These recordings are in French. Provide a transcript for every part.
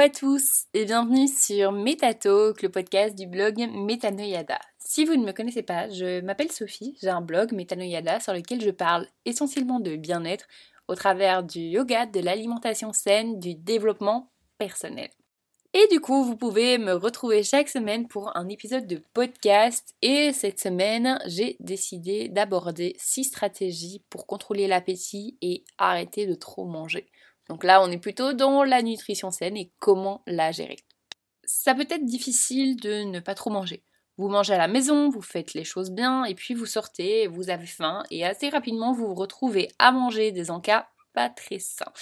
à tous et bienvenue sur Metatalk, le podcast du blog Metanoyada. Si vous ne me connaissez pas, je m'appelle Sophie, j'ai un blog Metanoyada sur lequel je parle essentiellement de bien-être au travers du yoga, de l'alimentation saine, du développement personnel. Et du coup, vous pouvez me retrouver chaque semaine pour un épisode de podcast. Et cette semaine, j'ai décidé d'aborder 6 stratégies pour contrôler l'appétit et arrêter de trop manger. Donc là, on est plutôt dans la nutrition saine et comment la gérer. Ça peut être difficile de ne pas trop manger. Vous mangez à la maison, vous faites les choses bien, et puis vous sortez, vous avez faim, et assez rapidement vous vous retrouvez à manger des encas pas très sains.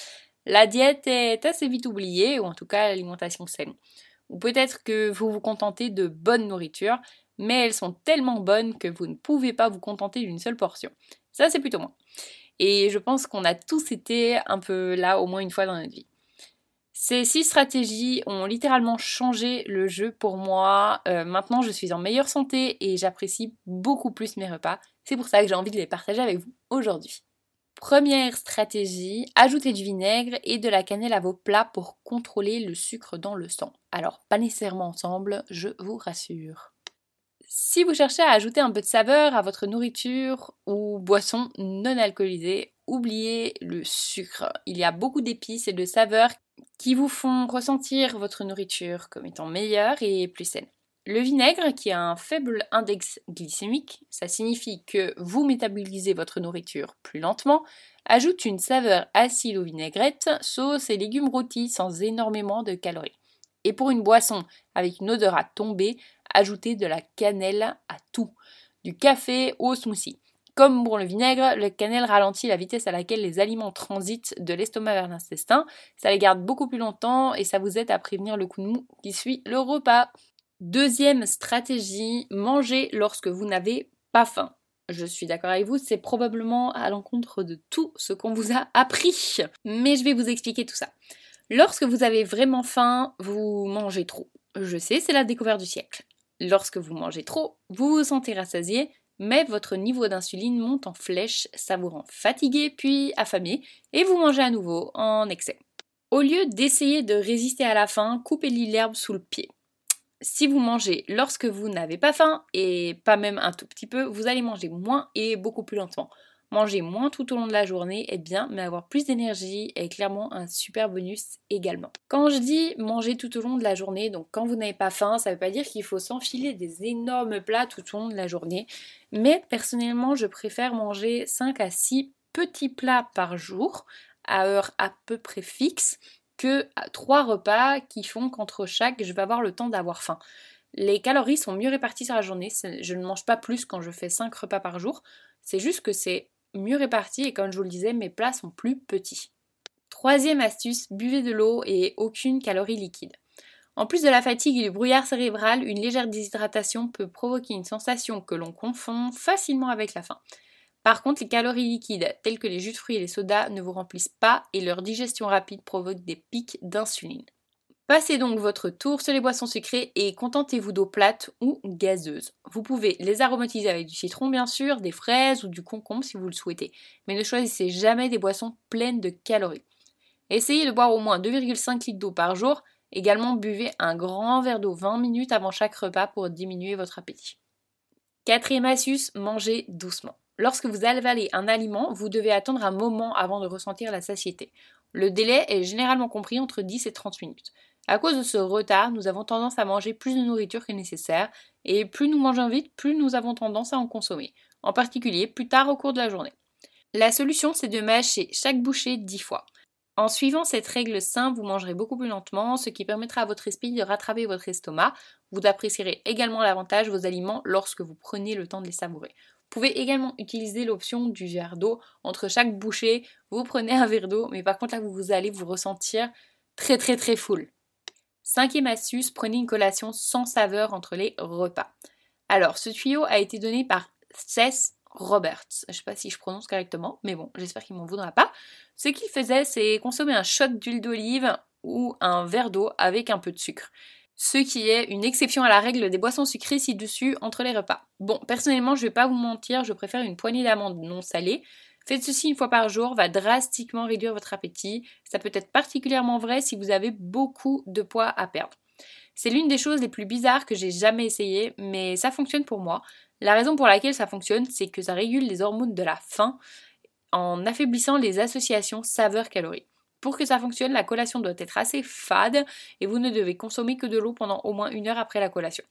La diète est assez vite oubliée, ou en tout cas l'alimentation saine. Ou peut-être que vous vous contentez de bonne nourriture, mais elles sont tellement bonnes que vous ne pouvez pas vous contenter d'une seule portion. Ça, c'est plutôt moi. Et je pense qu'on a tous été un peu là au moins une fois dans notre vie. Ces six stratégies ont littéralement changé le jeu pour moi. Euh, maintenant, je suis en meilleure santé et j'apprécie beaucoup plus mes repas. C'est pour ça que j'ai envie de les partager avec vous aujourd'hui. Première stratégie, ajoutez du vinaigre et de la cannelle à vos plats pour contrôler le sucre dans le sang. Alors, pas nécessairement ensemble, je vous rassure. Si vous cherchez à ajouter un peu de saveur à votre nourriture ou boisson non alcoolisée, oubliez le sucre. Il y a beaucoup d'épices et de saveurs qui vous font ressentir votre nourriture comme étant meilleure et plus saine. Le vinaigre, qui a un faible index glycémique, ça signifie que vous métabolisez votre nourriture plus lentement, ajoute une saveur acide aux vinaigrettes, sauces et légumes rôtis sans énormément de calories. Et pour une boisson avec une odeur à tomber, ajoutez de la cannelle à tout, du café au smoothie. Comme pour le vinaigre, le cannelle ralentit la vitesse à laquelle les aliments transitent de l'estomac vers l'intestin, ça les garde beaucoup plus longtemps et ça vous aide à prévenir le coup de mou qui suit le repas. Deuxième stratégie, manger lorsque vous n'avez pas faim. Je suis d'accord avec vous, c'est probablement à l'encontre de tout ce qu'on vous a appris. Mais je vais vous expliquer tout ça. Lorsque vous avez vraiment faim, vous mangez trop. Je sais, c'est la découverte du siècle. Lorsque vous mangez trop, vous vous sentez rassasié, mais votre niveau d'insuline monte en flèche, ça vous rend fatigué puis affamé, et vous mangez à nouveau en excès. Au lieu d'essayer de résister à la faim, coupez-lui l'herbe sous le pied si vous mangez lorsque vous n'avez pas faim, et pas même un tout petit peu, vous allez manger moins et beaucoup plus lentement. Manger moins tout au long de la journée est bien, mais avoir plus d'énergie est clairement un super bonus également. Quand je dis manger tout au long de la journée, donc quand vous n'avez pas faim, ça ne veut pas dire qu'il faut s'enfiler des énormes plats tout au long de la journée, mais personnellement je préfère manger 5 à 6 petits plats par jour à heure à peu près fixe que trois repas qui font qu'entre chaque, je vais avoir le temps d'avoir faim. Les calories sont mieux réparties sur la journée. Je ne mange pas plus quand je fais 5 repas par jour. C'est juste que c'est mieux réparti et comme je vous le disais, mes plats sont plus petits. Troisième astuce, buvez de l'eau et aucune calorie liquide. En plus de la fatigue et du brouillard cérébral, une légère déshydratation peut provoquer une sensation que l'on confond facilement avec la faim. Par contre, les calories liquides, telles que les jus de fruits et les sodas, ne vous remplissent pas et leur digestion rapide provoque des pics d'insuline. Passez donc votre tour sur les boissons sucrées et contentez-vous d'eau plate ou gazeuse. Vous pouvez les aromatiser avec du citron bien sûr, des fraises ou du concombre si vous le souhaitez, mais ne choisissez jamais des boissons pleines de calories. Essayez de boire au moins 2,5 litres d'eau par jour. Également, buvez un grand verre d'eau 20 minutes avant chaque repas pour diminuer votre appétit. Quatrième astuce, mangez doucement. Lorsque vous avalez un aliment, vous devez attendre un moment avant de ressentir la satiété. Le délai est généralement compris entre 10 et 30 minutes. À cause de ce retard, nous avons tendance à manger plus de nourriture que nécessaire, et plus nous mangeons vite, plus nous avons tendance à en consommer, en particulier plus tard au cours de la journée. La solution, c'est de mâcher chaque bouchée 10 fois. En suivant cette règle simple, vous mangerez beaucoup plus lentement, ce qui permettra à votre esprit de rattraper votre estomac. Vous apprécierez également davantage vos aliments lorsque vous prenez le temps de les savourer. Vous pouvez également utiliser l'option du verre d'eau. Entre chaque bouchée, vous prenez un verre d'eau, mais par contre là, vous allez vous ressentir très très très full. Cinquième astuce, prenez une collation sans saveur entre les repas. Alors, ce tuyau a été donné par Seth Roberts. Je ne sais pas si je prononce correctement, mais bon, j'espère qu'il m'en voudra pas. Ce qu'il faisait, c'est consommer un shot d'huile d'olive ou un verre d'eau avec un peu de sucre ce qui est une exception à la règle des boissons sucrées ci-dessus entre les repas. Bon, personnellement, je vais pas vous mentir, je préfère une poignée d'amandes non salées. Faites ceci une fois par jour, va drastiquement réduire votre appétit. Ça peut être particulièrement vrai si vous avez beaucoup de poids à perdre. C'est l'une des choses les plus bizarres que j'ai jamais essayé, mais ça fonctionne pour moi. La raison pour laquelle ça fonctionne, c'est que ça régule les hormones de la faim en affaiblissant les associations saveur-calories. Pour que ça fonctionne, la collation doit être assez fade et vous ne devez consommer que de l'eau pendant au moins une heure après la collation.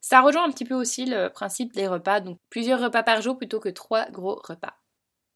Ça rejoint un petit peu aussi le principe des repas, donc plusieurs repas par jour plutôt que trois gros repas.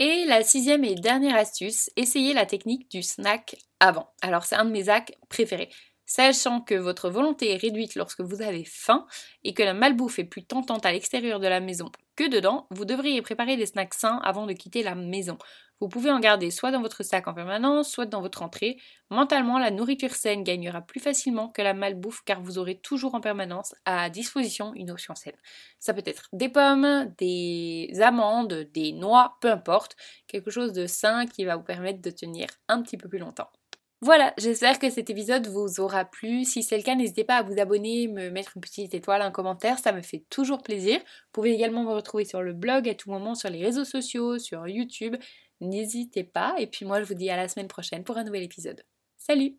Et la sixième et dernière astuce, essayez la technique du snack avant. Alors c'est un de mes hacks préférés. Sachant que votre volonté est réduite lorsque vous avez faim et que la malbouffe est plus tentante à l'extérieur de la maison que dedans, vous devriez préparer des snacks sains avant de quitter la maison. Vous pouvez en garder soit dans votre sac en permanence, soit dans votre entrée. Mentalement, la nourriture saine gagnera plus facilement que la malbouffe car vous aurez toujours en permanence à disposition une option saine. Ça peut être des pommes, des amandes, des noix, peu importe, quelque chose de sain qui va vous permettre de tenir un petit peu plus longtemps. Voilà, j'espère que cet épisode vous aura plu. Si c'est le cas, n'hésitez pas à vous abonner, me mettre une petite étoile, un commentaire, ça me fait toujours plaisir. Vous pouvez également me retrouver sur le blog à tout moment, sur les réseaux sociaux, sur YouTube. N'hésitez pas. Et puis moi, je vous dis à la semaine prochaine pour un nouvel épisode. Salut